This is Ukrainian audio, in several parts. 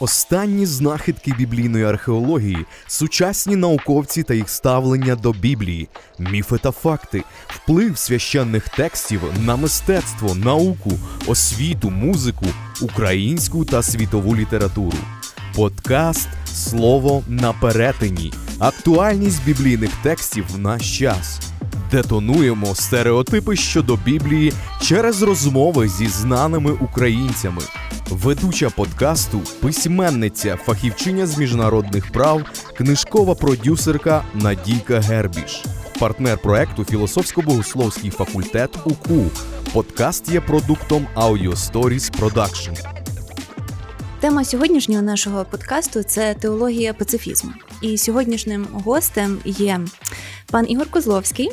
Останні знахідки біблійної археології, сучасні науковці та їх ставлення до Біблії, міфи та факти, вплив священних текстів на мистецтво, науку, освіту, музику, українську та світову літературу. Подкаст Слово на перетині. Актуальність біблійних текстів в наш час. Детонуємо стереотипи щодо Біблії через розмови зі знаними українцями. Ведуча подкасту, письменниця, фахівчиня з міжнародних прав, книжкова продюсерка Надійка Гербіш, партнер проекту Філософсько-богословський факультет УКУ. Подкаст є продуктом Audio Stories Production. Тема сьогоднішнього нашого подкасту це теологія пацифізму. І сьогоднішнім гостем є пан Ігор Козловський,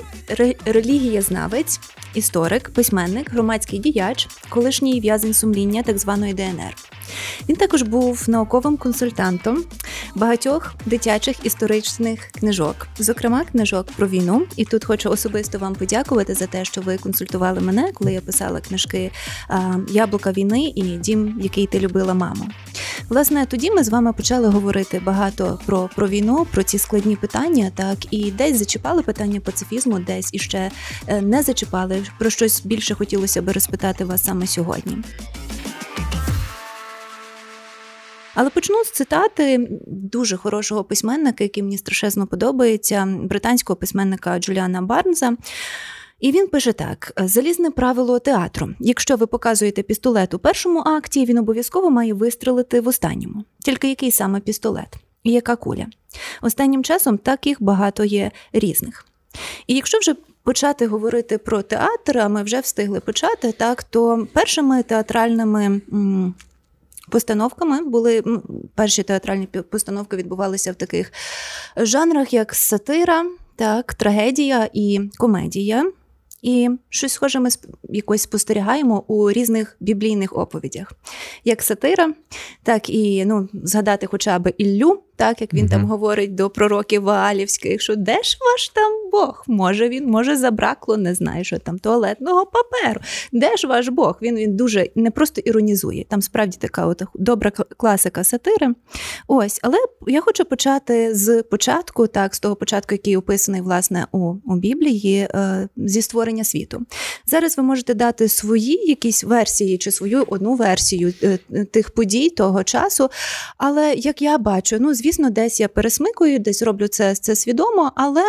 релігієзнавець, історик, письменник, громадський діяч, колишній в'язень сумління так званої ДНР. Він також був науковим консультантом багатьох дитячих історичних книжок, зокрема книжок про війну. І тут хочу особисто вам подякувати за те, що ви консультували мене, коли я писала книжки Яблука війни і Дім, який ти любила, мамо. Власне, тоді ми з вами почали говорити багато про про війну, про ці складні питання, так і десь зачіпали питання пацифізму, десь іще е, не зачіпали. Про щось більше хотілося би розпитати вас саме сьогодні. Але почну з цитати дуже хорошого письменника, який мені страшезно подобається, британського письменника Джуліана Барнза. І він пише так: залізне правило театру. Якщо ви показуєте пістолет у першому акті, він обов'язково має вистрелити в останньому. Тільки який саме пістолет і яка куля? Останнім часом таких багато є різних. І якщо вже почати говорити про театр, а ми вже встигли почати, так то першими театральними постановками були перші театральні постановки відбувалися в таких жанрах, як сатира, так, трагедія і комедія. І щось схоже ми якось спостерігаємо у різних біблійних оповідях, як сатира, так і ну, згадати хоча б Іллю, так як він mm там говорить до пророків Ваалівських, що де ж ваш там Бог? Може він, може, забракло, не знаю, що там туалетного паперу. Де ж ваш Бог? Він він дуже не просто іронізує. Там справді така от добра класика сатири. Ось, але я хочу почати з початку, так, з того початку, який описаний власне у, у Біблії, е, зі створення світу. Зараз ви можете дати свої якісь версії чи свою одну версію е, тих подій того часу. Але як я бачу, ну звісно десь я пересмикую, десь роблю це це свідомо, але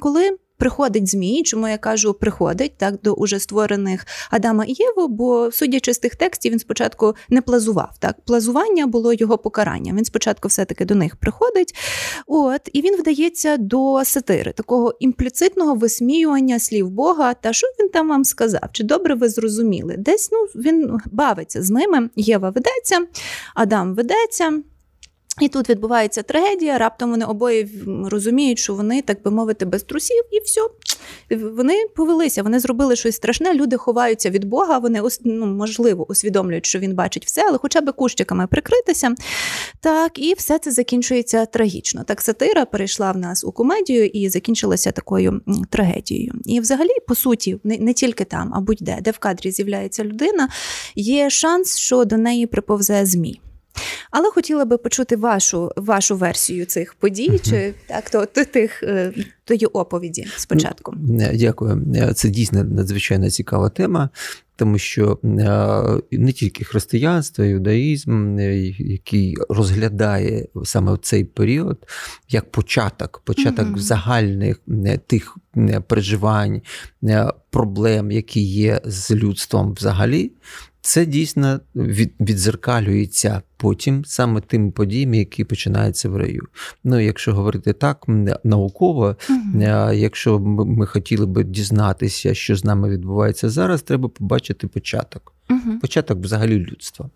коли. Приходить змій, чому я кажу, приходить так до уже створених Адама і Єву, бо судячи з тих текстів, він спочатку не плазував. Так, плазування було його покаранням. Він спочатку все-таки до них приходить. От, і він вдається до сатири, такого імпліцитного висміювання слів Бога. Та що він там вам сказав? Чи добре ви зрозуміли? Десь ну він бавиться з ними. Єва ведеться, Адам ведеться. І тут відбувається трагедія. Раптом вони обоє розуміють, що вони, так би мовити, без трусів, і все. Вони повелися, вони зробили щось страшне. Люди ховаються від Бога. Вони ну, можливо усвідомлюють, що він бачить все, але хоча б кущиками прикритися. Так, і все це закінчується трагічно. Так, сатира перейшла в нас у комедію і закінчилася такою трагедією. І, взагалі, по суті, не, не тільки там, а будь-де, де в кадрі з'являється людина, є шанс, що до неї приповзе змій. Але хотіла би почути вашу вашу версію цих подій, чи так то, то тих е, тої оповіді спочатку. Е, дякую. Е, це дійсно надзвичайно цікава тема. Тому що не тільки християнство, юдаїзм, який розглядає саме в цей період як початок, початок mm загальних тих переживань, проблем, які є з людством взагалі, це дійсно від, відзеркалюється потім саме тим подіям, які починаються в раю. Ну, якщо говорити так, науково, mm якщо ми хотіли би дізнатися, що з нами відбувається зараз, треба побачити початок. uh Початок взагалі людства.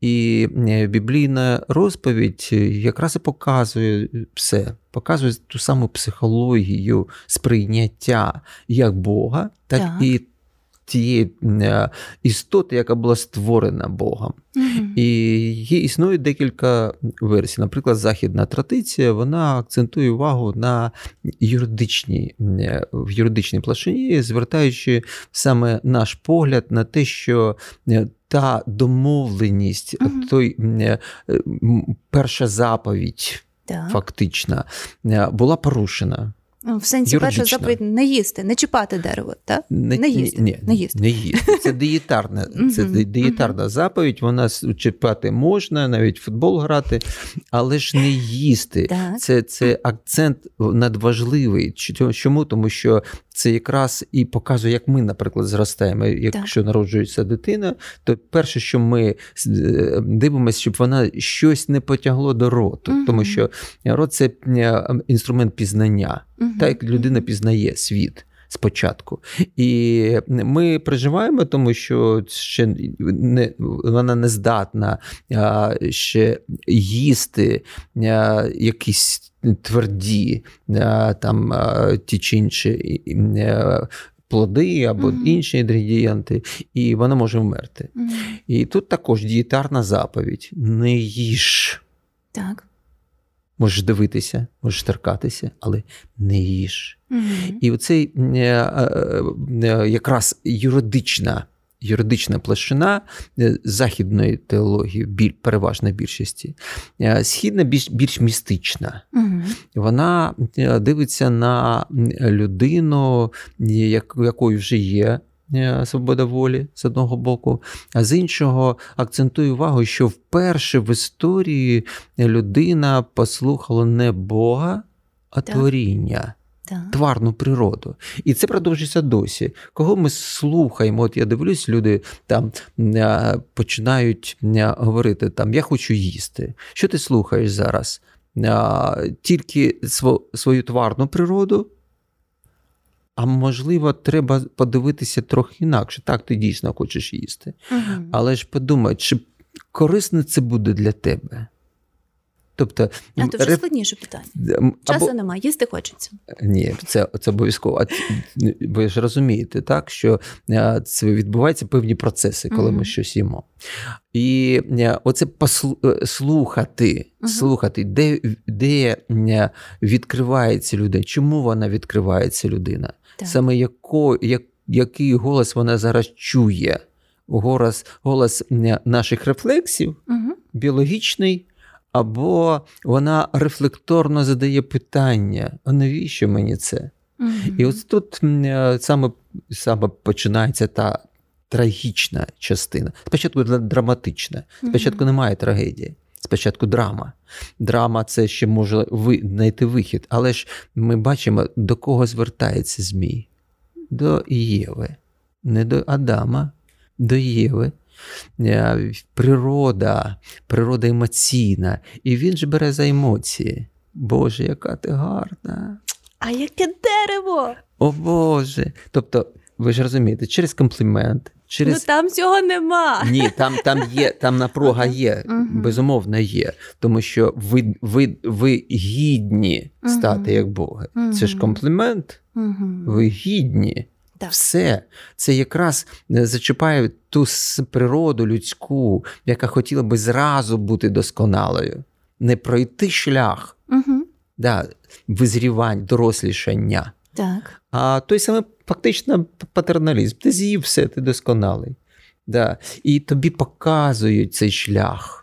І е, біблійна розповідь якраз і показує все, показує ту саму психологію сприйняття як Бога, так, так. і тієї е, істоти, яка була створена Богом. Угу. І є існує декілька версій. Наприклад, західна традиція вона акцентує увагу на юридичній е, в юридичній площині, звертаючи саме наш погляд на те, що е, та домовленість, Мгм. той перша заповідь, Так. фактична, е, була порушена. Ну, В сенсі перша заповідь не їсти, не чіпати дерево, так? Не їсти, Ні, не їсти. Не їсти. Це диєтарна, це Мгм, диєтарна заповідь. Вона чіпати можна, навіть в футбол грати, але ж не їсти. Так. Це, це акцент надважливий. Чо- Чому? Тому що це якраз і показує, як ми, наприклад, зростаємо. Якщо народжується дитина, то перше, що ми е, дивимося, щоб вона щось не потягло до роту, тому що рот це е, інструмент пізнання. Мгм. Так як людина пізнає світ спочатку. І ми переживаємо, тому що ще не, вона не здатна а, ще їсти а, якісь тверді а, там, а, ті чи інші а, плоди або Мгм. інші інгредієнти, і вона може вмерти. Мгм. І тут також дієтарна заповідь: не їж. Так. Можеш дивитися, можеш торкатися, але не їж. Мгм. І оцей е, е, е, якраз юридична, юридична площина західної теології, біль, переважна більшості, східна більш, більш містична. Мгм. Вона дивиться на людину, як- у вже є. Е, Свобода волі з одного боку, а з іншого акцентує увагу, що вперше в історії людина послухала не Бога, а Так. творіння Так. тварну природу. І це продовжується досі. Кого ми слухаємо? От я дивлюсь, люди там е, починають е, говорити: там я хочу їсти. Що ти слухаєш зараз? Тільки сво- свою тварну природу. А можливо, треба подивитися трохи інакше. Так, ти дійсно хочеш їсти. Мгм. Але ж подумай, чи корисно це буде для тебе? Тобто, А то вже реф- складніше питання. Часу або- немає, їсти хочеться. ні, це, це обов'язково. А ви ж розумієте, так, що це відбуваються певні процеси, коли Мгм. ми щось їмо. І оце послу, е, слухати, Мгм. слухати, де, де відкривається людина, чому вона відкривається людина. Саме яко, як, який голос вона зараз чує. Голос, голос наших рефлексів, Мгм. біологічний, або вона рефлекторно задає питання: а навіщо мені це? Мгм. І ось тут е, саме, саме починається та трагічна частина. Спочатку дра- драматична. Спочатку немає трагедії. Спочатку драма. Драма це ще може знайти вихід. Але ж ми бачимо, до кого звертається Змій. До Єви. Не до Адама, до Єви. Е, Природа, природа емоційна. І він ж бере за емоції. Боже, яка ти гарна. А яке дерево? О Боже. Тобто, ви ж розумієте, через комплімент, через Ну там цього нема. ні, там, там є, там напруга є, безумовно є. Тому що ви, ви, ви гідні стати як Боги. Це ж комплімент, ви гідні. Так. Все. Це якраз е, зачіпає ту природу людську, яка хотіла би зразу бути досконалою, не пройти шлях Мгм. да, визрівань, дорослішання. Так. А той самий фактично патерналізм. Ти з'їв все, ти досконалий. Да. І тобі показують цей шлях.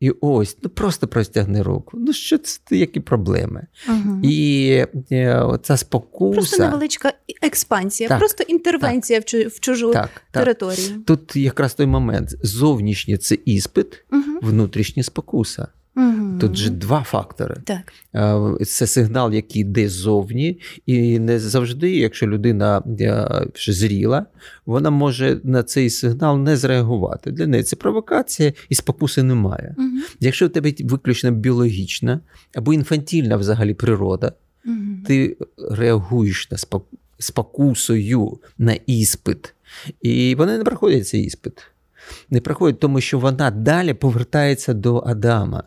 І ось, ну просто простягни руку. Ну, що це які проблеми? Мгм. І е, оця спокуса. Просто невеличка експансія, Так, просто інтервенція в чу- в чужу так, так. територію. Тут якраз той момент: зовнішнє це іспит, Мгм. внутрішнє спокуса. Мгм. Тут же два фактори. Так. Е, Це сигнал, який йде ззовні, і не завжди, якщо людина е, вже зріла, вона може на цей сигнал не зреагувати. Для неї це провокація і спокуси немає. Мгм. Якщо в тебе виключно біологічна або інфантільна взагалі природа, Мгм. ти реагуєш на спок- спокусою на іспит. І вони не проходять цей іспит. Не проходять, тому що вона далі повертається до Адама.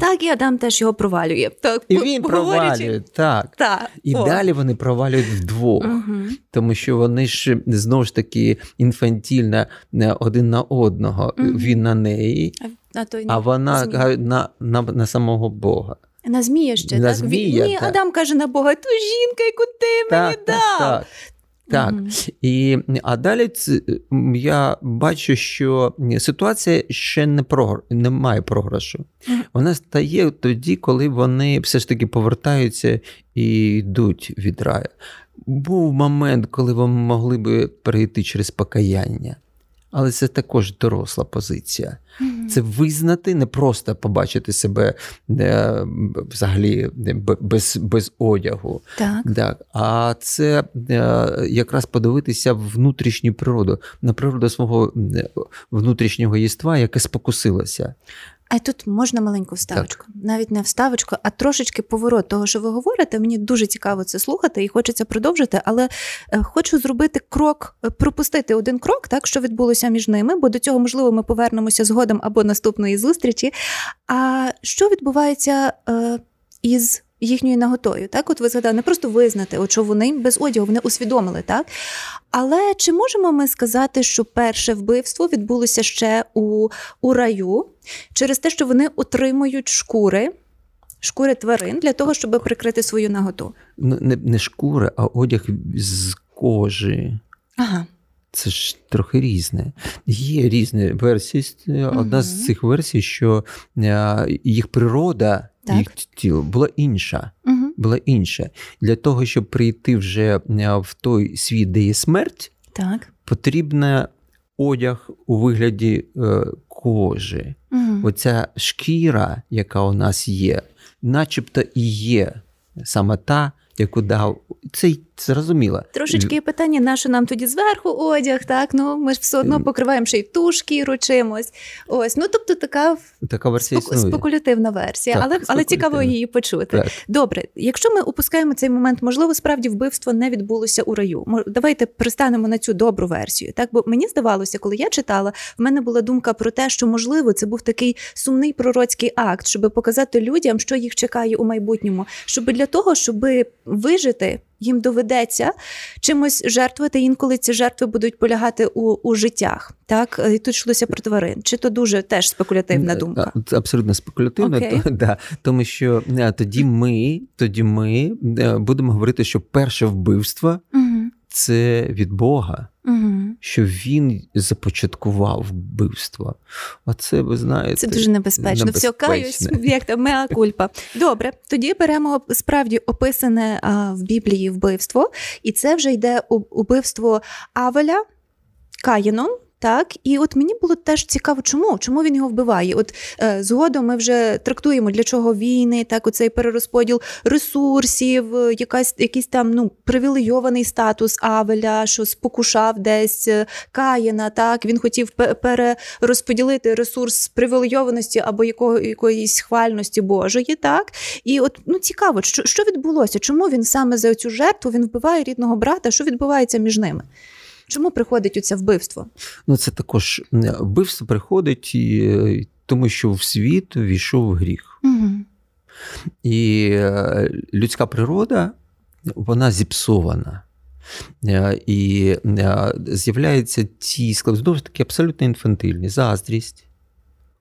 Так, і Адам теж його провалює. Так, І він провалює, так. Так. І О. далі вони провалюють вдвох, Угу. тому що вони ж знову ж таки інфантільно е, один на одного. Мгм. Він на неї, А, той а вона га- на, на, на самого Бога. на змія ще, На так? змія, Ні, так. Адам каже на Бога, ту жінка, яку ти мені Так, дав. так, так. Угу. І а далі я бачу, що ситуація ще не прогр... не має програшу. Вона стає тоді, коли вони все ж таки повертаються і йдуть від раю. Був момент, коли вони могли би перейти через покаяння. Але це також доросла позиція. Мгм. Це визнати, не просто побачити себе е, взагалі е, без, без одягу, Так. так, а це е, якраз подивитися в внутрішню природу, на природу свого е, внутрішнього єства, яке спокусилося. А тут можна маленьку вставочку. Навіть не вставочку, а трошечки поворот того, що ви говорите. Мені дуже цікаво це слухати і хочеться продовжити, але е, хочу зробити крок, е, пропустити один крок, так що відбулося між ними, бо до цього, можливо, ми повернемося згодом або наступної зустрічі. А що відбувається е, із їхньою наготою? Так, от ви згадали, не просто визнати, от що вони без одягу, вони усвідомили, так? Але чи можемо ми сказати, що перше вбивство відбулося ще у, у раю? через те, що вони отримують шкури, шкури тварин для того, щоб прикрити свою наготу. Ну, не, не шкура, а одяг з кожи. Ага. Це ж трохи різне. Є різні версії. Одна з цих версій, що е, їх природа, Так. їх тіло була інша. Угу. Була інша. Для того, щоб прийти вже е, в той світ, де є смерть, Так. потрібен одяг у вигляді е, кожи. Угу. Оця шкіра, яка у нас є, начебто і є саме та, яку дав. Це й зрозуміло. Трошечки питання, на що нам тоді зверху одяг, так? Ну, ми ж все одно Ем. покриваємо ще й ту шкіру чимось. Ось, ну тобто така Така версія спеку- спекулятивна версія, Так, але, але цікаво її почути. Так. Добре, якщо ми опускаємо цей момент, можливо, справді вбивство не відбулося у раю. Давайте пристанемо на цю добру версію. Так, бо мені здавалося, коли я читала, в мене була думка про те, що можливо це був такий сумний пророцький акт, щоб показати людям, що їх чекає у майбутньому. Щоб для того, щоб вижити. Їм доведеться чимось жертвувати. Інколи ці жертви будуть полягати у, у життях. Так і тут йшлося про тварин. Чи то дуже теж спекулятивна думка? Абсолютно спекулятивно, okay. то, да, тому що е, тоді ми, тоді ми е, будемо говорити, що перше вбивство Угу. Це від Бога. Угу. Що він започаткував вбивство. Оце ви знаєте. Це дуже небезпечно. Все каюсь, як там меа кульпа. Добре, тоді беремо справді описане а, в Біблії вбивство, і це вже йде убивство Авеля Каїном. Так, і от мені було теж цікаво, чому? Чому він його вбиває? От е, згодом ми вже трактуємо, для чого війни, так, оцей перерозподіл ресурсів, е, якась, якийсь там ну, привілейований статус Авеля, що спокушав десь е, Каїна, так, він хотів пе- перерозподілити ресурс привілейованості або якого, якоїсь хвальності Божої, так? І от ну, цікаво, що, що відбулося? Чому він саме за цю жертву він вбиває рідного брата? Що відбувається між ними? Чому приходить у це вбивство? Ну, це також вбивство приходить, і, е, тому що в світ війшов гріх. Угу. І е, людська природа вона зіпсована. Е, І е, з'являються ті склади, знову ж таки, абсолютно інфантильні: заздрість,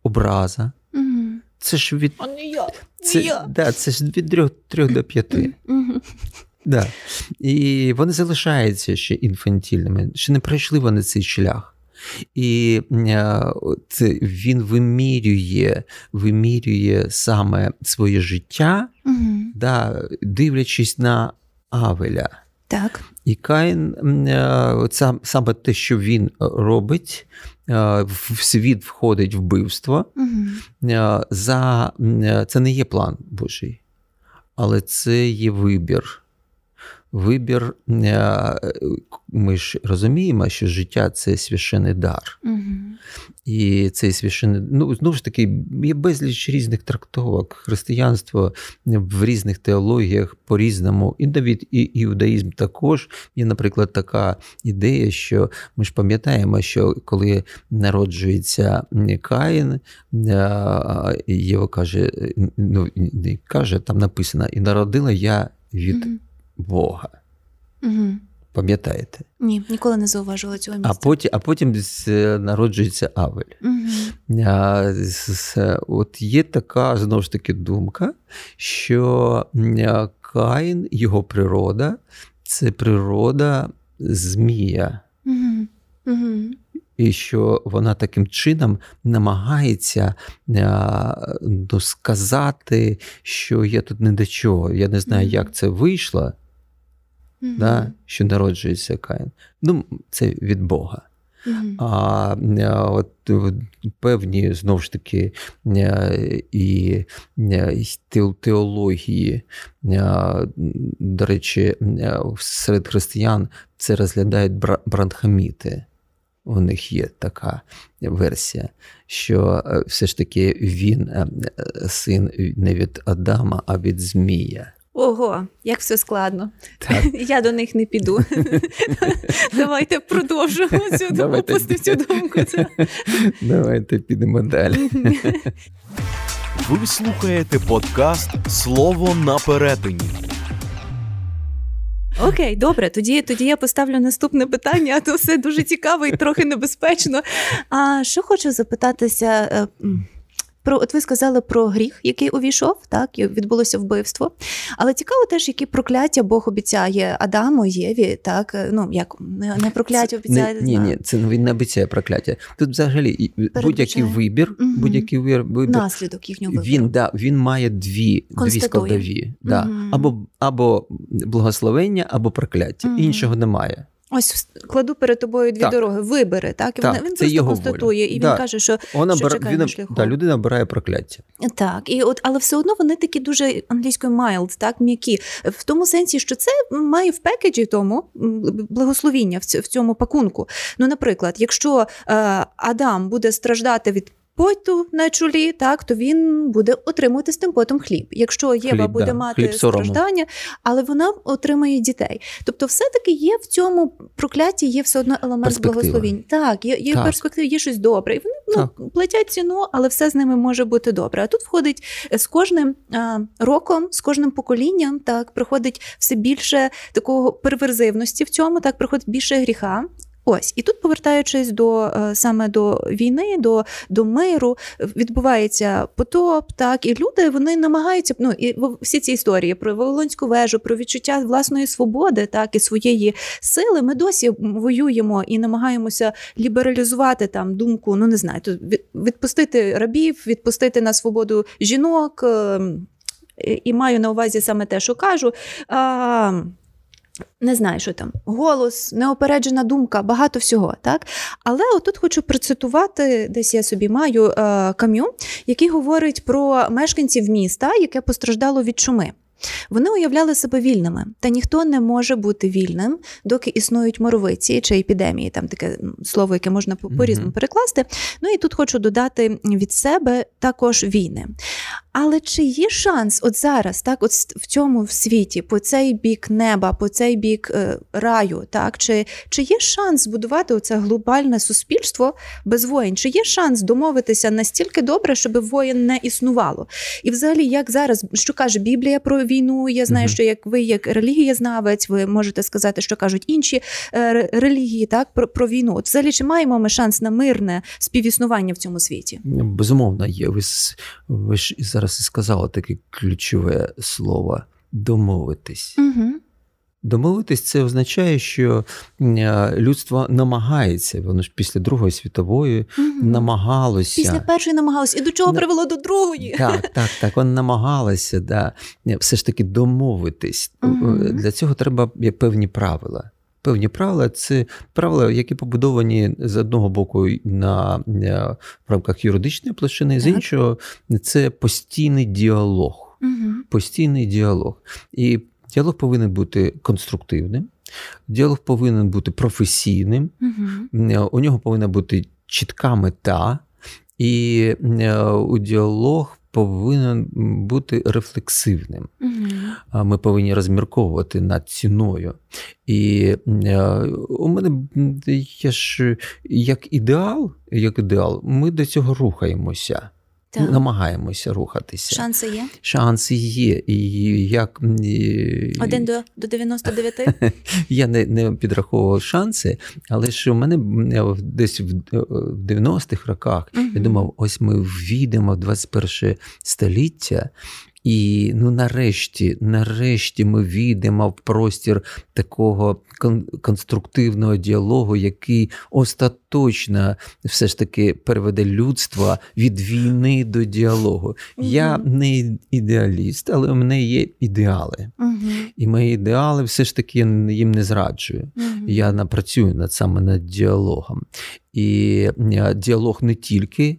образа. Угу. Це ж від, А не я. це, да, це ж від 3, 3 до 5. Угу. Да. І вони залишаються ще інфантільними, ще не пройшли вони цей шлях. І е, це він вимірює, вимірює саме своє життя, Угу. да, дивлячись на Авеля. Так. І Каїн, е, от сам- саме те, що він робить, е, в світ входить вбивство. Угу. Е, За, е, це не є план Божий, але це є вибір. Вибір. Ми ж розуміємо, що життя це священий дар. Угу. І цей священний, ну знову ж таки, є безліч різних трактовок. Християнство в різних теологіях по-різному, і навіть і іудаїзм також. Є, наприклад, така ідея, що ми ж пам'ятаємо, що коли народжується Каїн, Єва каже, ну не каже, там написано, і народила я від угу. Бога. Угу. Пам'ятаєте? Ні, ніколи не зауважувала цього місця. А потім а потім народжується Авель. Угу. А, От є така знову ж таки думка, що Каїн, його природа це природа Змія. Угу. Угу. І що вона таким чином намагається ну, сказати, що я тут не до чого. Я не знаю, як це вийшло mm-hmm. да, що народжується Каїн. Ну, це від Бога. Mm-hmm. А от певні знову ж таки і теології, до речі, серед християн це розглядають брандхаміти. У них є така версія, що е, все ж таки він е, син не від Адама, а від Змія. Ого, як все складно. Так. Я до них не піду. Давайте продовжимо цю думку, пустимо цю думку. Давайте підемо далі. Ви слухаєте подкаст Слово на перетині. Окей, добре. Тоді тоді я поставлю наступне питання, а то все дуже цікаво і трохи небезпечно. А що хочу запитатися? Е, про от ви сказали про гріх, який увійшов, так і відбулося вбивство. Але цікаво теж, які прокляття Бог обіцяє Адаму, Єві, так ну як не прокляття обіцяє. Не, ні, ні, це він не обіцяє прокляття. Тут взагалі будь-який вибір, угу. будь-який вибір наслідок їхнього вибору. Він да він має дві дві складові. Да. Угу. Або або благословення, або прокляття. Угу. Іншого немає. Ось кладу перед тобою дві так. дороги, вибери, так? І так, він просто констатує, воля. і він каже, що Вона що чекає він, на шляху. Да, людина обирає прокляття. Так, і от, але все одно вони такі дуже англійською mild, так, м'які. В тому сенсі, що це має в пекеджі тому благословіння в цьому пакунку. Ну, наприклад, якщо е, Адам буде страждати від поту на чолі, так то він буде отримувати з тим потом хліб. Якщо Єва хліб, буде да. мати хліб страждання, але вона отримає дітей. Тобто, все-таки є в цьому прокляті, є все одно елемент благословінь. Так, є є так. перспектива, є щось добре. І вони ну, платять ціну, але все з ними може бути добре. А тут входить е, з кожним а, роком, з кожним поколінням, так приходить все більше такого перверзивності в цьому, так приходить більше гріха. Ось і тут, повертаючись до е, саме до війни, до до миру, відбувається потоп, так і люди вони намагаються ну і всі ці історії про Вавилонську вежу, про відчуття власної свободи, так і своєї сили. Ми досі воюємо і намагаємося лібералізувати там думку. Ну не знаю, відпустити рабів, відпустити на свободу жінок. Ем, і маю на увазі саме те, що кажу. А, не знаю, що там, голос, неопереджена думка, багато всього. так? Але отут хочу процитувати, десь я собі маю е, кам'ю, який говорить про мешканців міста, яке постраждало від чуми. Вони уявляли себе вільними, та ніхто не може бути вільним, доки існують моровиці чи епідемії, там таке слово, яке можна по різному перекласти. Ну і тут хочу додати від себе також війни. Але чи є шанс от зараз, так, от в цьому в світі, по цей бік неба, по цей бік е, раю, так, чи чи є шанс збудувати оце глобальне суспільство без воїн? Чи є шанс домовитися настільки добре, щоб воїн не існувало? І взагалі, як зараз, що каже Біблія про війну? Я знаю, mm що як ви, як релігієзнавець, ви можете сказати, що кажуть інші е, релігії, так, про, про війну. От взагалі, чи маємо ми шанс на мирне співіснування в цьому світі? Безумовно, є. Ви, ви ж зараз зараз і сказала таке ключове слово домовитись. Угу. Домовитись це означає, що людство намагається, воно ж після Другої світової угу. намагалося. Після першої намагалося. І до чого привело до другої? Так, так, так. Воно намагалося да, все ж таки домовитись. Угу. Для цього треба певні правила певні правила. Це правила, які побудовані з одного боку на в рамках юридичної площини, з іншого це постійний діалог. Угу. Постійний діалог. І Діалог повинен бути конструктивним, діалог повинен бути професійним, угу. у нього повинна бути чітка мета, і е, у діалог повинен бути рефлексивним. Угу. Ми повинні розмірковувати над ціною. І е, у мене я ж як ідеал, як ідеал, ми до цього рухаємося. Так. Намагаємося рухатися. Шанси є? Шанси є. І як... Один до до 99? Я не не підраховував шанси, але ж у мене десь в 90-х роках угу. я думав, ось ми війдемо в 21 століття, і ну нарешті, нарешті, ми війдемо в простір такого конструктивного діалогу, який остаточно все ж таки переведе людство від війни до діалогу. Угу. Я не ідеаліст, але у мене є ідеали. Угу. І мої ідеали все ж таки їм не зраджую. Угу. Я напрацюю над саме над діалогом. І діалог не тільки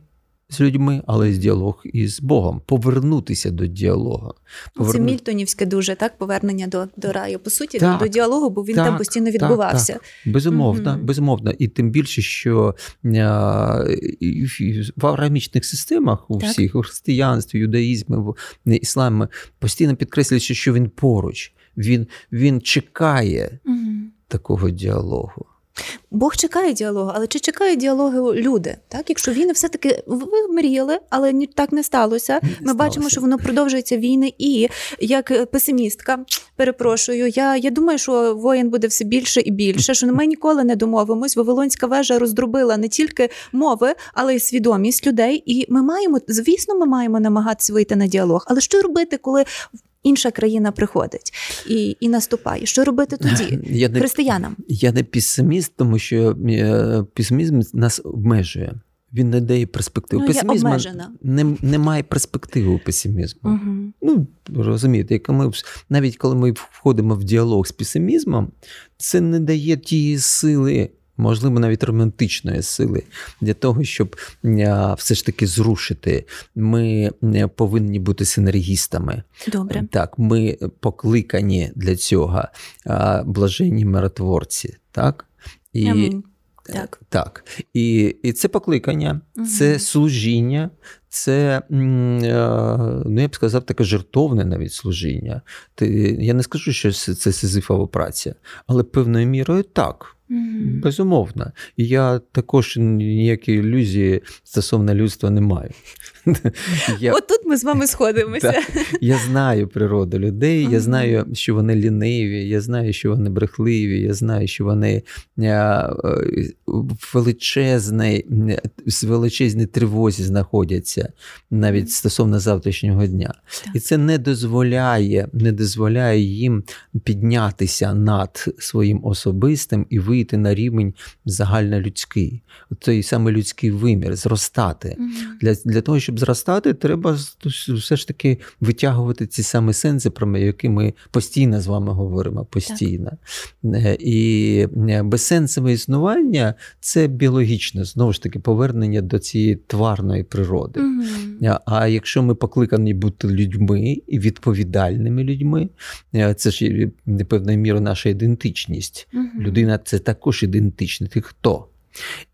з людьми, але з діалог із Богом, повернутися до діалогу. Поверну... Це Мільтонівське дуже так повернення до до раю. По суті, так, до діалогу, бо він так, там постійно відбувався. Так, так. Безумовно, угу. безумовно. І тим більше, що а, в авраамічних системах у всіх у християнстві, юдаїзмі, в ісламі постійно підкреслюється, що він поруч, він, він чекає угу. такого діалогу. Бог чекає діалогу, але чи чекають діалогу люди? Так, якщо війни все-таки ви мріяли, але ні так не сталося. Не Ми сталося. бачимо, що воно продовжується війни. І як песимістка, перепрошую, я я думаю, що воїн буде все більше і більше. Що ми ніколи не домовимось. Вавилонська вежа роздробила не тільки мови, але й свідомість людей. І ми маємо, звісно, ми маємо намагатися вийти на діалог. Але що робити, коли інша країна приходить і і наступає. Що робити тоді я не, християнам? Я не песиміст, тому що е, песимізм нас обмежує. Він не дає перспективу. Ну, Песимізм не, немає перспективи у песимізму. Угу. Ну, розумієте, як ми, навіть коли ми входимо в діалог з песимізмом, це не дає тієї сили можливо, навіть романтичної сили для того, щоб все ж таки зрушити. Ми повинні бути синергістами. Добре. Так, ми покликані для цього блаженні миротворці. Так? І Амінь. Так. Так. І і це покликання, угу. це служіння, це, ну я б сказав, таке жертовне навіть служіння. Ти, Я не скажу, що це сизифова праця, але певною мірою так. Mm-hmm. Безумовно. І я також ніякі ілюзії стосовно людства не маю. Я... От тут ми з вами сходимося. Я знаю природу людей, я знаю, що вони ліниві, я знаю, що вони брехливі, я знаю, що вони величезний, в величезній тривозі знаходяться навіть стосовно завтрашнього дня. І це не дозволяє, не дозволяє їм піднятися над своїм особистим і вийти на рівень загальнолюдський, той саме людський вимір, зростати. Для, Для того, щоб зростати, треба все ж таки витягувати ці самі сенси, про які ми постійно з вами говоримо. Постійно. Так. І безсенсове існування це біологічне, знову ж таки, повернення до цієї тварної природи. Угу. А якщо ми покликані бути людьми і відповідальними людьми, це ж певною мірою наша ідентичність. Угу. Людина це також ідентична. Ти хто?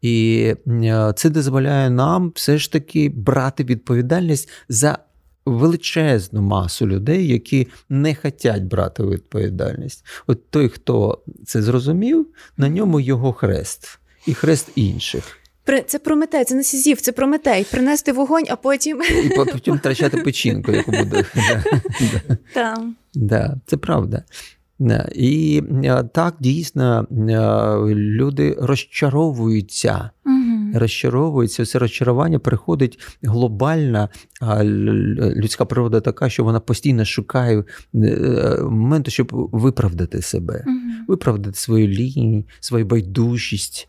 І е, це дозволяє нам все ж таки брати відповідальність за величезну масу людей, які не хочуть брати відповідальність. От той, хто це зрозумів, на ньому його хрест і хрест інших. Це Прометей, це не Сізів, це Прометей. Принести вогонь, а потім І потім втрачати печінку, яку буде. Так. Це правда. І е, так дійсно е, люди розчаровуються. Угу. Розчаровуються, це розчарування приходить глобальна людська природа така, що вона постійно шукає е, моменту, щоб виправдати себе, угу. виправдати свою лінію, свою байдужість,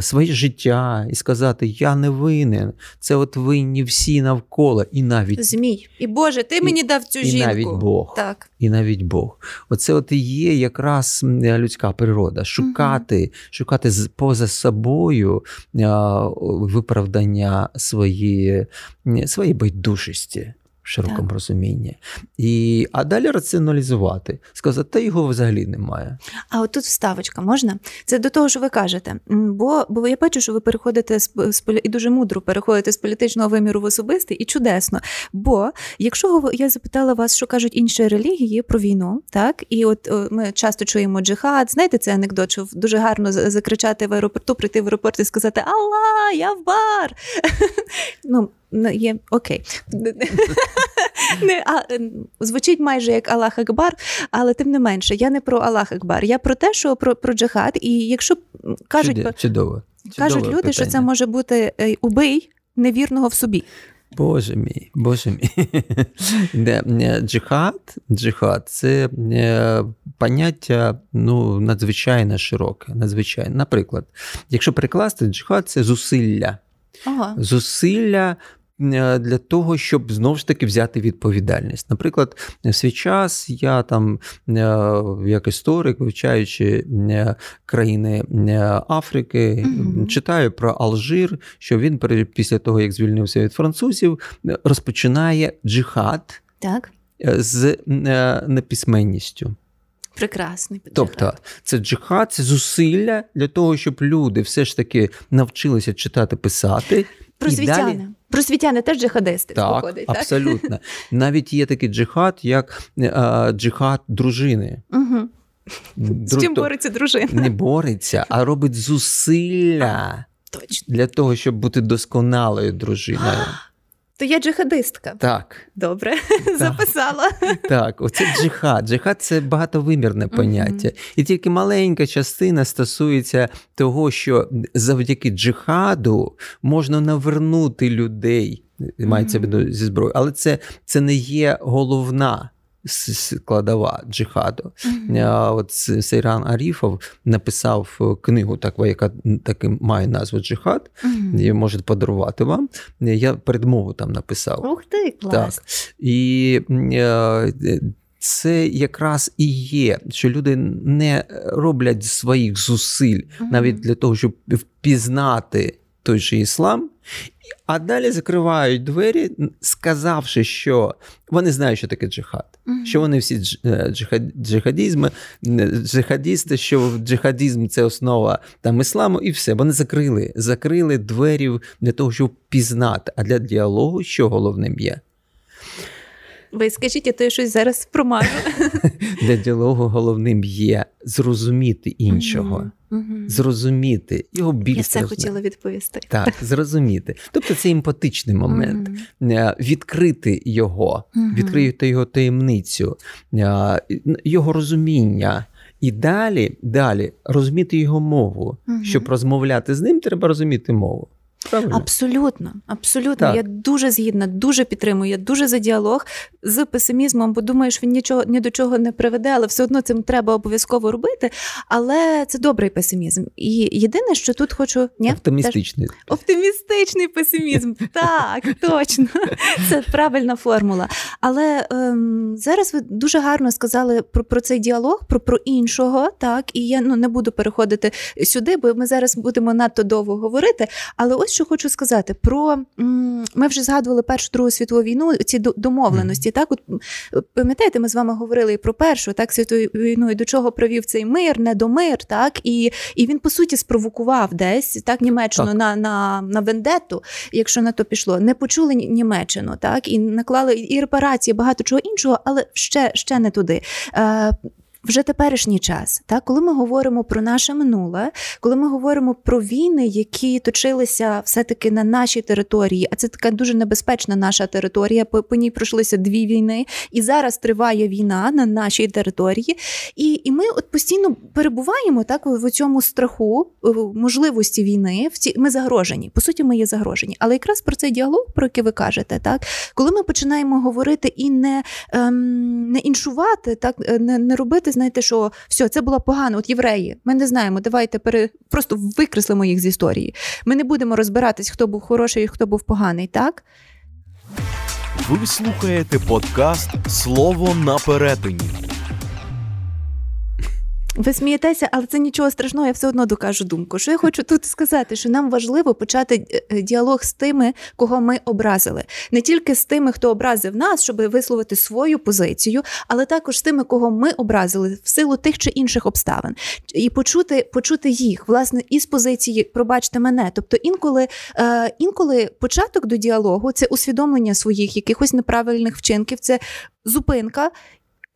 своє життя і сказати: Я не винен, це от винні всі навколо, і навіть Змій. І Боже, ти мені дав цю і жінку. І навіть Бог. Так. І навіть Бог. Оце от і є якраз людська природа. Шукати, угу. шукати поза собою виправдання своєї своєї байдужості. Широкому Так. розумінні. І, а далі раціоналізувати, сказати, та його взагалі немає. А от тут вставочка можна? Це до того, що ви кажете. Бо, бо я бачу, що ви переходите з, з і дуже мудро переходите з політичного виміру в особистий, і чудесно. Бо якщо я запитала вас, що кажуть інші релігії про війну, так і от ми часто чуємо джихад. Знаєте, це анекдот, що дуже гарно закричати в аеропорту, прийти в аеропорт і сказати Алла, я в бар. Ну, є окей. Не, а, е, звучить майже як Аллах Акбар, але тим не менше, я не про Аллах Акбар. Я про те, що про, про джихад. І якщо кажуть, Чудо- чудово. кажуть люди, що це може бути е, убий невірного в собі. Боже мій, боже мій. Е, Джихад, джихад це е, поняття ну, надзвичайно широке. Надзвичайно. Наприклад, якщо перекласти, джихад це зусилля. Ага. Зусилля для того, щоб знову ж таки взяти відповідальність. Наприклад, в свій час я там, е, як історик, вивчаючи е, країни е, Африки, Мгм. читаю про Алжир, що він після того, як звільнився від французів, е, розпочинає джихад Так, е, з е, неписьменністю. прекрасний Тобто, це джихад, це зусилля для того, щоб люди все ж таки навчилися читати, писати. далі- Просвітяни. Просвітяни теж джихадисти Так, виходить, так? абсолютно. Навіть є такий джихад, як е, джихад дружини. Угу. З чим бореться дружина? Не бореться, а робить зусилля Точно. для того, щоб бути досконалою дружиною. То я джихадистка. Так, Добре, записала. так, оце джихад. Джихад це багатовимірне поняття. І тільки маленька частина стосується того, що завдяки джихаду можна навернути людей, мається mm-hmm. зі зброєю, але це, це не є головна складова джихаду. А От Сейран Аріфов написав е, книгу, таку, яка таки має назву Джихад. Мгм. Її можуть подарувати вам. Я передмову там написав. Ух ти, клас. І е, це якраз і є, що люди не роблять своїх зусиль Мгм. навіть для того, щоб впізнати той же іслам. А далі закривають двері, сказавши, що вони знають, що таке джихад, Мгм. що вони всі е, джихад- джихадізми, джихадісти, що джихадізм це основа там ісламу, і все. Вони закрили, закрили двері для того, щоб пізнати. А для діалогу що головним є? Ви скажіть, а то я щось зараз промажу. Для діалогу головним є зрозуміти іншого, Мгм. Мгм. зрозуміти його більше. Я це хотіла відповісти. Так, зрозуміти. Тобто це емпатичний момент. Е, Відкрити його, угу. відкрити його таємницю, е, його розуміння. І далі, далі розуміти його мову. Щоб розмовляти з ним, треба розуміти мову. Правильно? Абсолютно, абсолютно. Так. Я дуже згідна, дуже підтримую. Я дуже за діалог з песимізмом, бо думаю, що він нічого ні до чого не приведе, але все одно цим треба обов'язково робити. Але це добрий песимізм. І єдине, що тут хочу ні, теж- Оптимістичний. Оптимістичний песимізм. Так, точно. Це правильна формула. Але ем, зараз ви дуже гарно сказали про, про цей діалог, про, про іншого. Так, і я ну, не буду переходити сюди, бо ми зараз будемо надто довго говорити. Але ось що хочу сказати: про ми вже згадували Першу Другу світову війну, ці до- домовленості. Так, от пам'ятаєте, ми з вами говорили і про першу так світову війну, і до чого привів цей мир, недомир, так і, і він по суті спровокував десь так Німеччину Так. на, на, на вендетту, якщо на то пішло. Не почули Ні- Німеччину, так і наклали і репарації, багато чого іншого, але ще, ще не туди. Е, вже теперішній час, так, коли ми говоримо про наше минуле, коли ми говоримо про війни, які точилися все-таки на нашій території, а це така дуже небезпечна наша територія. По, по ній пройшлися дві війни, і зараз триває війна на нашій території. І, і ми от постійно перебуваємо так в цьому страху можливості війни. В ці ми загрожені. По суті, ми є загрожені. Але якраз про цей діалог, про який ви кажете, так коли ми починаємо говорити і не, ем, не іншувати, так е, не, не робити, знаєте, що все, це було погано. От євреї, ми не знаємо. Давайте пере просто викреслимо їх з історії. Ми не будемо розбиратись, хто був хороший, і хто був поганий, так. Ви слухаєте подкаст Слово на перетині. Ви смієтеся, але це нічого страшного, я все одно докажу думку. Що я хочу тут сказати, що нам важливо почати е, діалог з тими, кого ми образили, не тільки з тими, хто образив нас, щоб висловити свою позицію, але також з тими, кого ми образили в силу тих чи інших обставин, і почути почути їх власне із позиції Пробачте мене. Тобто, інколи е, інколи початок до діалогу це усвідомлення своїх якихось неправильних вчинків, це зупинка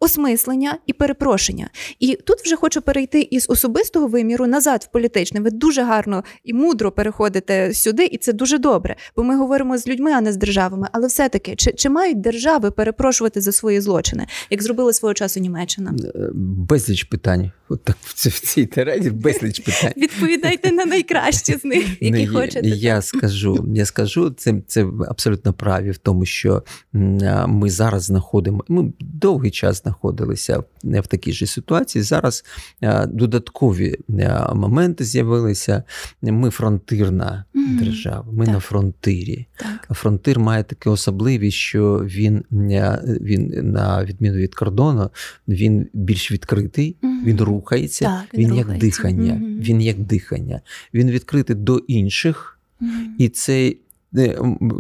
осмислення і перепрошення. І тут вже хочу перейти із особистого виміру назад в політичне. Ви дуже гарно і мудро переходите сюди, і це дуже добре. Бо ми говоримо з людьми, а не з державами. Але все-таки, чи, чи мають держави перепрошувати за свої злочини, як зробила свого часу Німеччина? Е, безліч питань. От так в цій терені безліч питань. Відповідайте на найкраще з них, які Не, хочете. Я скажу, я скажу, це це абсолютно праві в тому, що ми зараз знаходимо. Ми довгий час знаходилися в такій ж ситуації. Зараз додаткові моменти з'явилися. Ми фронтирна mm-hmm. держава, ми так. на фронтирі. Так. Фронтир має таку особливість, що він він на відміну від кордону, він більш відкритий, mm-hmm. він рухається, так, він, він як дихання. Mm-hmm. Він як дихання. Він відкритий до інших, і цей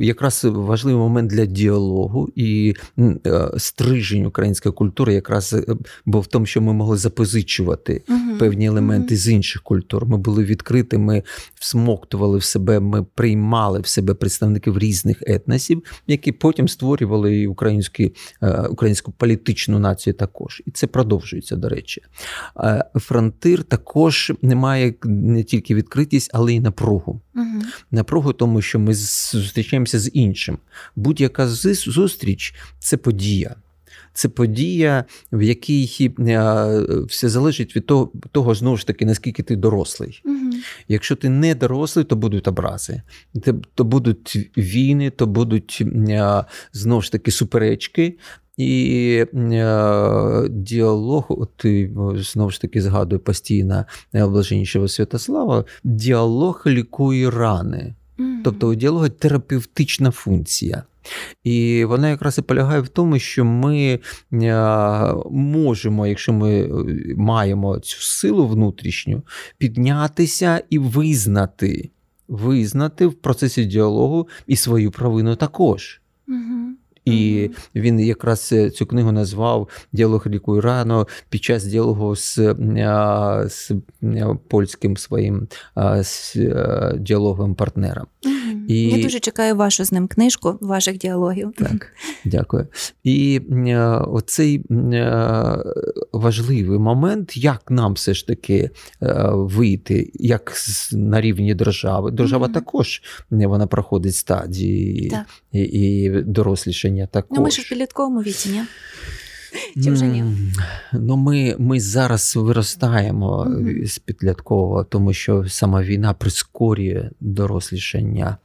якраз важливий момент для діалогу і е, стрижень української культури, якраз е, був в тому, що ми могли запозичувати uh певні елементи uh з інших культур. Ми були відкриті, ми всмоктували в себе, ми приймали в себе представників різних етносів, які потім створювали і українську, е, українську політичну націю також. І це продовжується, до речі. Фронтир також не має не тільки відкритість, але й напругу. uh Напругу, тому що ми зустрічаємося з іншим. Будь-яка зустріч це подія. Це подія, в якій е, все залежить від того, того знову ж таки, наскільки ти дорослий. Угу. Якщо ти не дорослий, то будуть образи, то будуть війни, то будуть е, знову ж таки суперечки. І е, діалог, от знову ж таки згадую постійно блаженнішого Святослава, діалог лікує рани. Тобто у діалога терапевтична функція. І вона якраз і полягає в тому, що ми е, можемо, якщо ми е, маємо цю силу внутрішню, піднятися і визнати, визнати в процесі діалогу і свою провину також. Угу. І він якраз е, цю книгу назвав Діалог лікує рано під час діалогу з з польським своїм з діалоговим партнером. І... Я дуже чекаю вашу з ним книжку, ваших діалогів. Так, дякую. І оцей важливий момент, як нам все ж таки е, вийти, як на рівні держави. Держава mm-hmm. також вона проходить стадії так. і, і дорослішання також. Ну, ми ж в підлітковому віці, ні? Чи вже ні? Ну, Ми ми зараз виростаємо mm з підліткового, тому що сама війна прискорює дорослішання.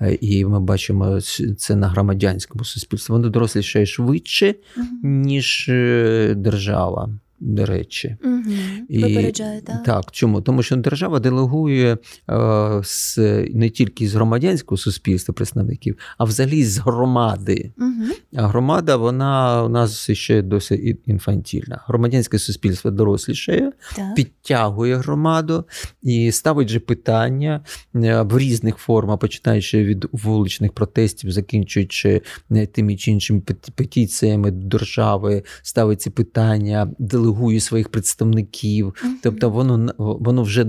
Е, і ми бачимо це на громадянському суспільстві. Воно дорослішає швидше, mm ніж е, держава до речі. Угу. І, так? Так, чому? Тому що держава делегує е, з, не тільки з громадянського суспільства представників, а взагалі з громади. Угу. А громада, вона у нас ще досить інфантільна. Громадянське суспільство дорослішає, так. підтягує громаду і ставить же питання е, в різних формах, починаючи від вуличних протестів, закінчуючи е, тими чи іншими петиціями держави, ставить ці питання, делегує своїх представників, mm-hmm. тобто воно воно вже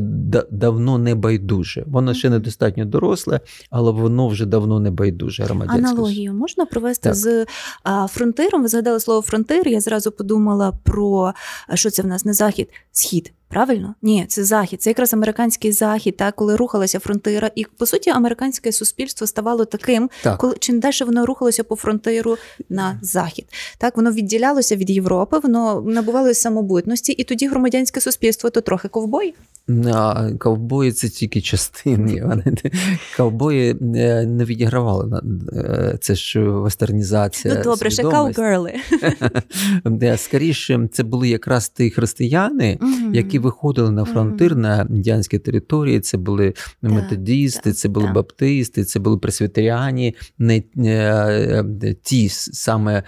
давно не байдуже. Воно ще недостатньо доросле, але воно вже давно не байдуже. громадянське. Аналогію можна провести так. з а, фронтиром. Ви згадали слово фронтир. Я зразу подумала про що це в нас не захід, схід. Правильно? Ні, це захід, це якраз американський захід, та коли рухалася фронтира, і по суті американське суспільство ставало таким, так. коли чим далі воно рухалося по фронтиру на захід. Так воно відділялося від Європи, воно набувало самобутності, і тоді громадянське суспільство то трохи ковбой. Ковбої це тільки частини. Ковбої е, не відігравали. Е, це ж вестернізація. Ну добре, ще каугерли. Скоріше, це були якраз ті християни, які виходили на фронтир на індіанській території. Це були методісти, це були баптисти, це були пресвітеріані, не е, ті саме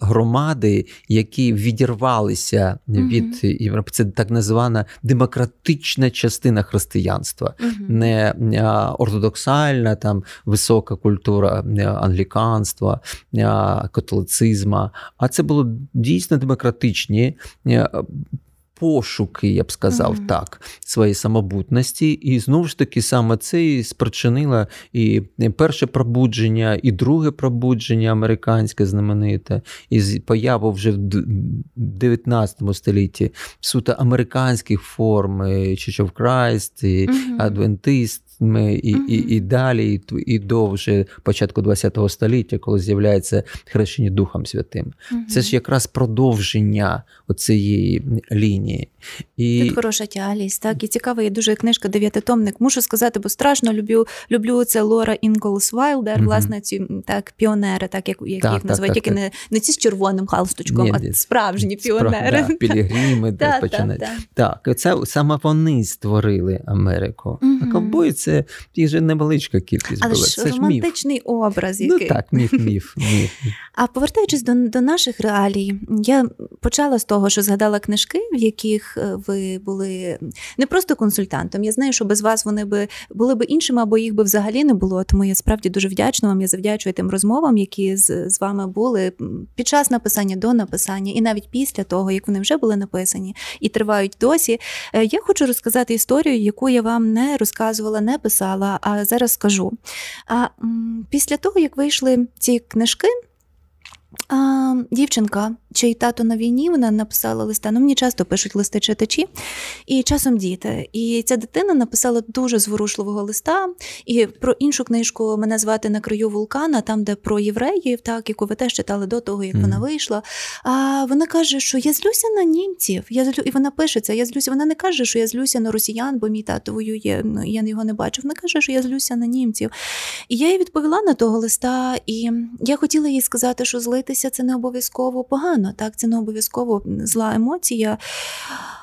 громади, які відірвалися від Європи. Це так названа демократична специфічна частина християнства, угу. не ортодоксальна, там висока культура англіканства, католицизму, а це було дійсно демократичні пошуки, я б сказав mm-hmm. так, своєї самобутності. І знову ж таки, саме це і спричинило і перше пробудження, і друге пробудження американське знамените, і появу вже в 19 столітті суто американських форм Church of Christ, і mm-hmm. Адвентист і і, і далі, і, і до вже початку ХХ століття, коли з'являється хрещення Духом Святим. Це ж якраз продовження цієї лінії. І... Тут хороша тяглість, так і цікава є дуже книжка Дев'ятитомник. Мушу сказати, бо страшно люблю люблю це Лора Інґаллс Вайлдер, mm-hmm. власне, ці так піонери, так як як так, їх називають, які не не ці з червоним галстучком, Ні, а справжні піонери. Справ, да, пілігрими починають. Так, це саме вони створили Америку. А ковбої це це їх же невеличка кількість Але була. ж це романтичний ж міф. образ. який. Ну так, міф, міф, міф. А повертаючись до до наших реалій, я почала з того, що згадала книжки, в яких е, ви були не просто консультантом. Я знаю, що без вас вони би були б іншими, або їх би взагалі не було. Тому я справді дуже вдячна вам. Я завдячую тим розмовам, які з, з вами були під час написання, до написання, і навіть після того, як вони вже були написані і тривають досі. Е, я хочу розказати історію, яку я вам не розказувала, не писала, а зараз скажу. А після того, як вийшли ці книжки, Дівчинка, чий тато на війні, вона написала листа. Ну, мені часто пишуть листи читачі, і часом діти. І ця дитина написала дуже зворушливого листа. І про іншу книжку мене звати на краю вулкана, там, де про євреїв, так, яку ви теж читали до того, як mm-hmm. вона вийшла. А вона каже, що я злюся на німців. Я злю... І вона пише це, я злюся. Вона не каже, що я злюся на росіян, бо мій тато воює. Ну, я його не бачив. Вона каже, що я злюся на німців. І я їй відповіла на того листа, і я хотіла їй сказати, що злитися це не обов'язково погано, так це не обов'язково зла емоція.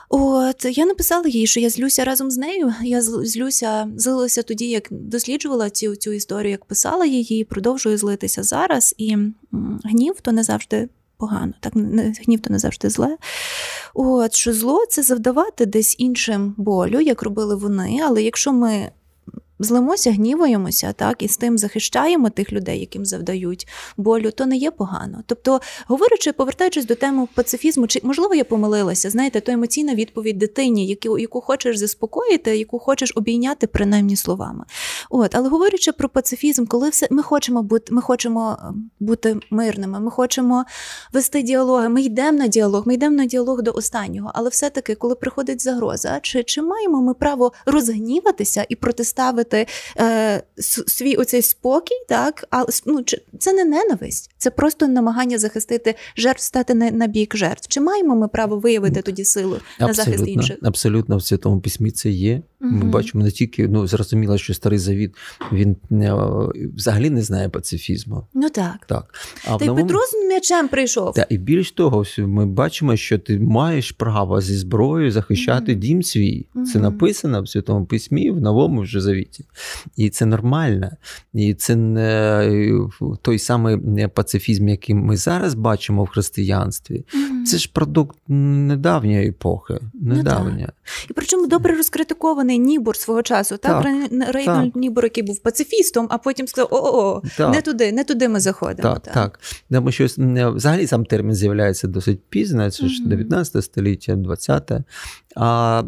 От я написала їй, що я злюся разом з нею. Я злюся, злилася тоді, як досліджувала цю цю історію, як писала її, продовжую злитися зараз. І гнів то не завжди погано, так гнів то не завжди зле. От що зло це завдавати десь іншим болю, як робили вони. Але якщо ми злимося, гніваємося, так і з тим захищаємо тих людей, яким завдають болю, то не є погано. Тобто, говорячи, повертаючись до теми пацифізму, чи можливо я помилилася, знаєте, то емоційна відповідь дитині, яку яку хочеш заспокоїти, яку хочеш обійняти принаймні словами. От, але говорячи про пацифізм, коли все ми хочемо бути, ми хочемо е, бути мирними, ми хочемо вести діалоги, ми йдемо на діалог, ми йдемо на діалог до останнього. Але все-таки, коли приходить загроза, чи, чи маємо ми право розгніватися і протиставити? Втратити е, свій оцей спокій, так а ну, це не ненависть, це просто намагання захистити жертв, стати на, на бік жертв. Чи маємо ми право виявити тоді силу абсолютно, на захист інших? Абсолютно в святому письмі це є. Угу. Ми бачимо не тільки ну зрозуміло, що старий завіт він е, взагалі не знає пацифізму. Ну так. так. А Та й новому... Петро з м'ячем прийшов. Та і більш того, ми бачимо, що ти маєш право зі зброєю захищати угу. дім свій. Угу. Це написано в святому письмі в новому вже завіті. І це нормально. І це не той самий пацифізм, який ми зараз бачимо в християнстві. Це ж продукт недавньої епохи. Недавня. Ну, і причому добре розкритикований Нібор свого часу. Так, так Рейнольд Нібор, який був пацифістом, а потім сказав: о, о не туди, не туди ми заходимо. Так, так. так. Тому що взагалі сам термін з'являється досить пізно, це ж 19 століття, 20 а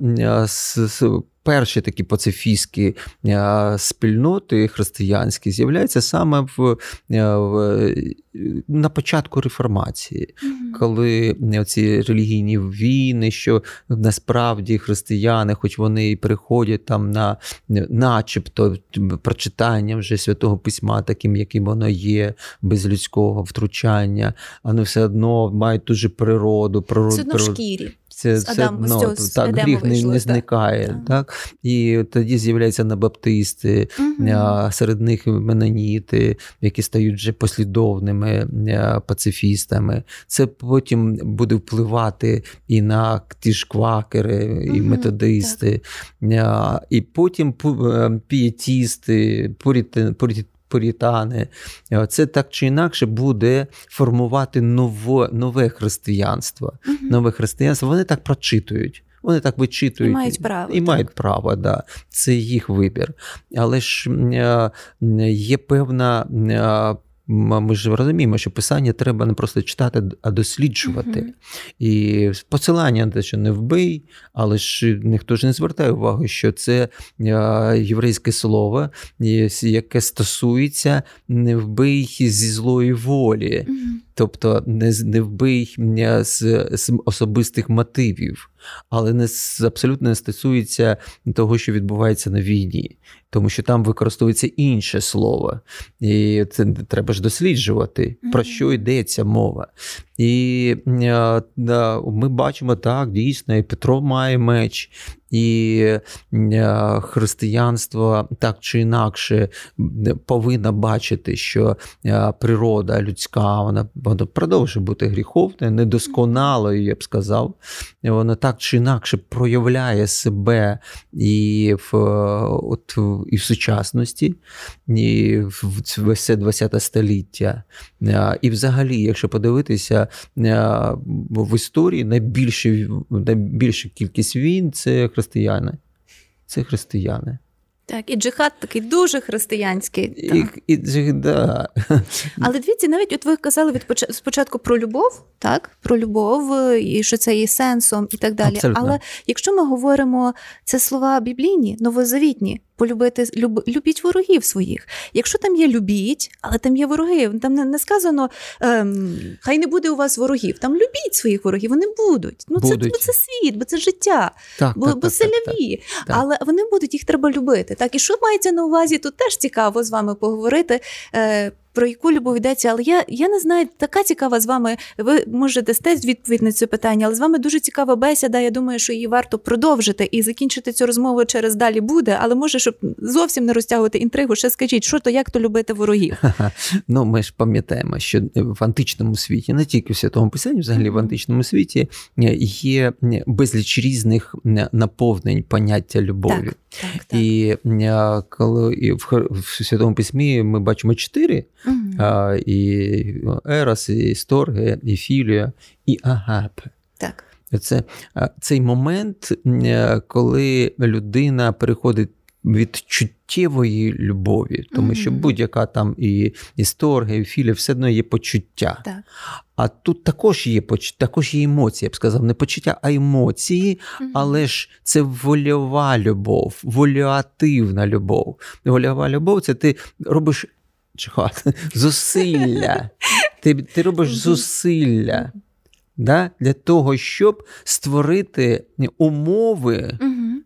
перші такі пацифістські спільноти християнські з'являються саме в, в на початку реформації, mm-hmm. коли ці релігійні війни, що насправді християни, хоч вони і приходять там на начебто прочитання вже святого письма, таким, яким воно є, без людського втручання, вони все одно мають ту же природу, природу. Все одно шкірі це все Адам, ну, з так, гріх не, вийшло, не так. зникає. Так. Так. І тоді з'являються набаптисти, Мгм. а, серед них меноніти, які стають вже послідовними а, пацифістами. Це потім буде впливати і на ті ж квакери, і Мгм, методисти, а, і потім е, пієтісти, пуріти- пурі- Пурітани, Е, це так чи інакше буде формувати нове, нове християнство. Угу. Нове християнство. Вони так прочитують. Вони так вичитують І мають право, І так. мають право, да. це їх вибір. Але ж е, є певна. Ми ж розуміємо, що писання треба не просто читати, а досліджувати. Мгм. І посилання на те, що не вбий, але ж ніхто ж не звертає увагу, що це єврейське слово, яке стосується не вбий зі злої волі. Мгм. Тобто не, не вбий з, з особистих мотивів, але не абсолютно не стосується того, що відбувається на війні, тому що там використовується інше слово, і це треба ж досліджувати, про що йдеться мова. І е, ми бачимо так, дійсно, і Петро має меч, і е, християнство так чи інакше повинно бачити, що е, природа людська вона, вона продовжує бути гріховною, недосконалою, я б сказав. Вона так чи інакше проявляє себе і в, от, і в сучасності, і в це 20 століття. І взагалі, якщо подивитися в історії, найбільше, найбільша кількість війн це християни. Це християни. Так, і джихад такий дуже християнський. Так. і, і, да. Але дивіться, навіть от ви казали від поч- спочатку про любов, так? Про любов, е, і що це є сенсом і так далі. Абсолютно. Але якщо ми говоримо це слова біблійні, новозавітні, полюбити люб, любіть ворогів своїх. Якщо там є любіть, але там є вороги, там не, не сказано ем, хай не буде у вас ворогів. Там любіть своїх ворогів, вони будуть. Ну це, бо це світ, бо це життя, Так, бо, так, бо так, це так, так. ляві. так. Але вони будуть, їх треба любити. Так, і що мається на увазі, тут теж цікаво з вами поговорити. Е, про яку любов йдеться, але я, я не знаю, така цікава з вами. Ви може дасте відповідь на це питання, але з вами дуже цікава бесіда. Я думаю, що її варто продовжити і закінчити цю розмову через далі буде. Але може, щоб зовсім не розтягувати інтригу, ще скажіть, що то як то любити ворогів. Ну, ми ж пам'ятаємо, що в античному світі, не тільки в святому писанні, взагалі в античному світі є безліч різних наповнень поняття любові. Так, так. І е, коли в, святому письмі ми бачимо чотири. А, і Ерос, і Сторге, і Філія, і Агапе. так. Це а, цей момент, е, коли людина переходить від чуттєвої любові, тому що будь-яка там і історія, і філія, все одно є почуття. Так. А тут також є також є емоції, я б сказав, не почуття, а емоції, але ж це вольова любов, волюативна любов. Вольова любов це ти робиш чхат, зусилля. Ти, ти робиш зусилля да, для того, щоб створити умови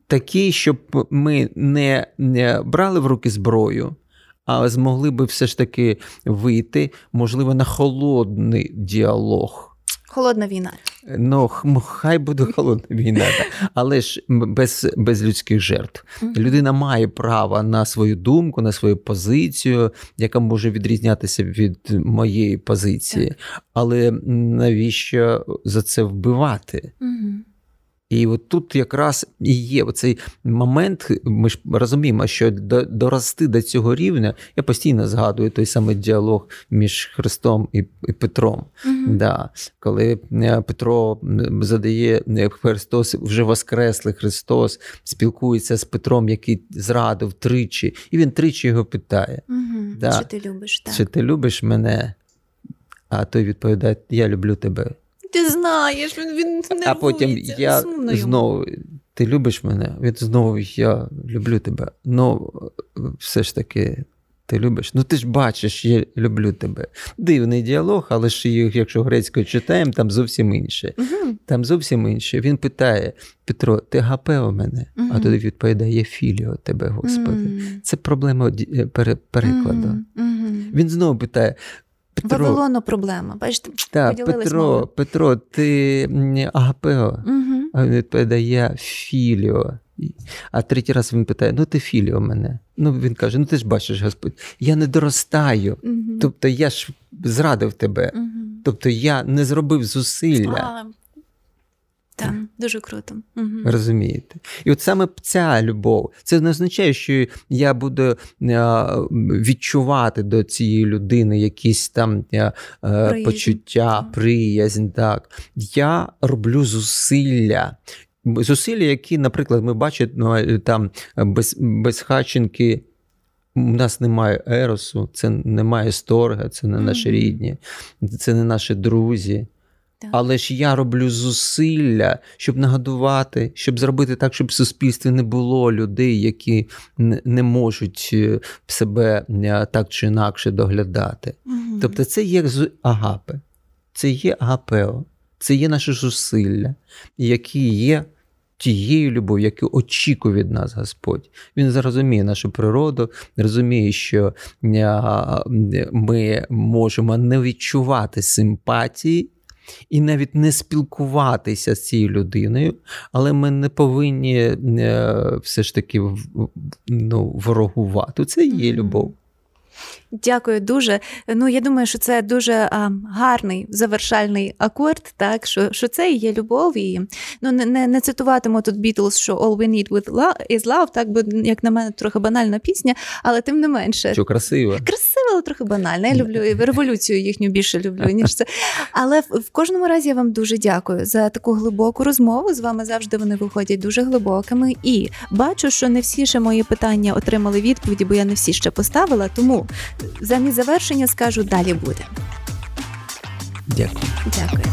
такі, щоб ми не, не брали в руки зброю. А змогли би все ж таки вийти, можливо, на холодний діалог. Холодна війна. Ну, хай буде холодна війна, але ж без, без людських жертв. Людина має право на свою думку, на свою позицію, яка може відрізнятися від моєї позиції. Але навіщо за це вбивати? Мгм. І от тут якраз і є цей момент. Ми ж розуміємо, що дорости до цього рівня, я постійно згадую той самий діалог між Христом і, і Петром. Мгм. Да, коли е, Петро задає е, Христос, вже воскреслий Христос, спілкується з Петром, який зрадив тричі, і він тричі його питає: Мгм. Да. Що ти любиш? Так. чи ти любиш мене? А той відповідає: Я люблю тебе. Ти знаєш, він, він нервується, а потім я сумно знову. Ти любиш мене? Він знову я люблю тебе. Ну, все ж таки, ти любиш. Ну ти ж бачиш, я люблю тебе. Дивний діалог, але ж їх, якщо грецькою читаємо, там зовсім інше. Мгм. Там зовсім інше. Він питає: Петро, ти гапео мене? А тоді відповідає: Я філіо тебе, Господи. Мгм. Це проблема е, пере- перекладу. Він знову питає: Петро, Вавилону проблема. Бачите, та, Петро, мови. Петро, ти агапео. А він відповідає філіо. А третій раз він питає: ну ти філіо мене. Ну він каже: ну ти ж бачиш, Господь, я не доростаю. Угу. Тобто я ж зрадив тебе. Угу. Тобто я не зробив зусилля. А, так, дуже круто. Угу. Розумієте? І от саме ця любов, це не означає, що я буду е, відчувати до цієї людини якісь там е, Приязнь. почуття, приязнь. Так. Я роблю зусилля. Зусилля, які, наприклад, ми бачимо ну, там без, без Хаченки. У нас немає еросу, це немає сторга, це не наші рідні, це не наші друзі. Але ж я роблю зусилля, щоб нагодувати, щоб зробити так, щоб в суспільстві не було людей, які не- можуть е, себе е, так чи інакше доглядати. Мгм. Тобто, це є агапи, це є агапео, це є наше зусилля, які є тією любов'ю, яку очікує від нас Господь. Він зрозуміє нашу природу, розуміє, що ми можемо не відчувати симпатії. І навіть не спілкуватися з цією людиною, але ми не повинні е, все ж таки ну, ворогувати. Це є любов. Дякую дуже. Ну я думаю, що це дуже а, гарний завершальний акорд, так що, що це і є любов. І ну не, не, не цитуватиму тут Beatles, що all we need with love is love, так бо як на мене трохи банальна пісня, але тим не менше. Що красиво. Красиво, але трохи банально. Я люблю революцію їхню більше люблю, ніж це. Але в, в кожному разі я вам дуже дякую за таку глибоку розмову. З вами завжди вони виходять дуже глибокими. І бачу, що не всі ще мої питання отримали відповіді, бо я не всі ще поставила. Тому замість завершення скажу далі буде. Дякую. Дякую.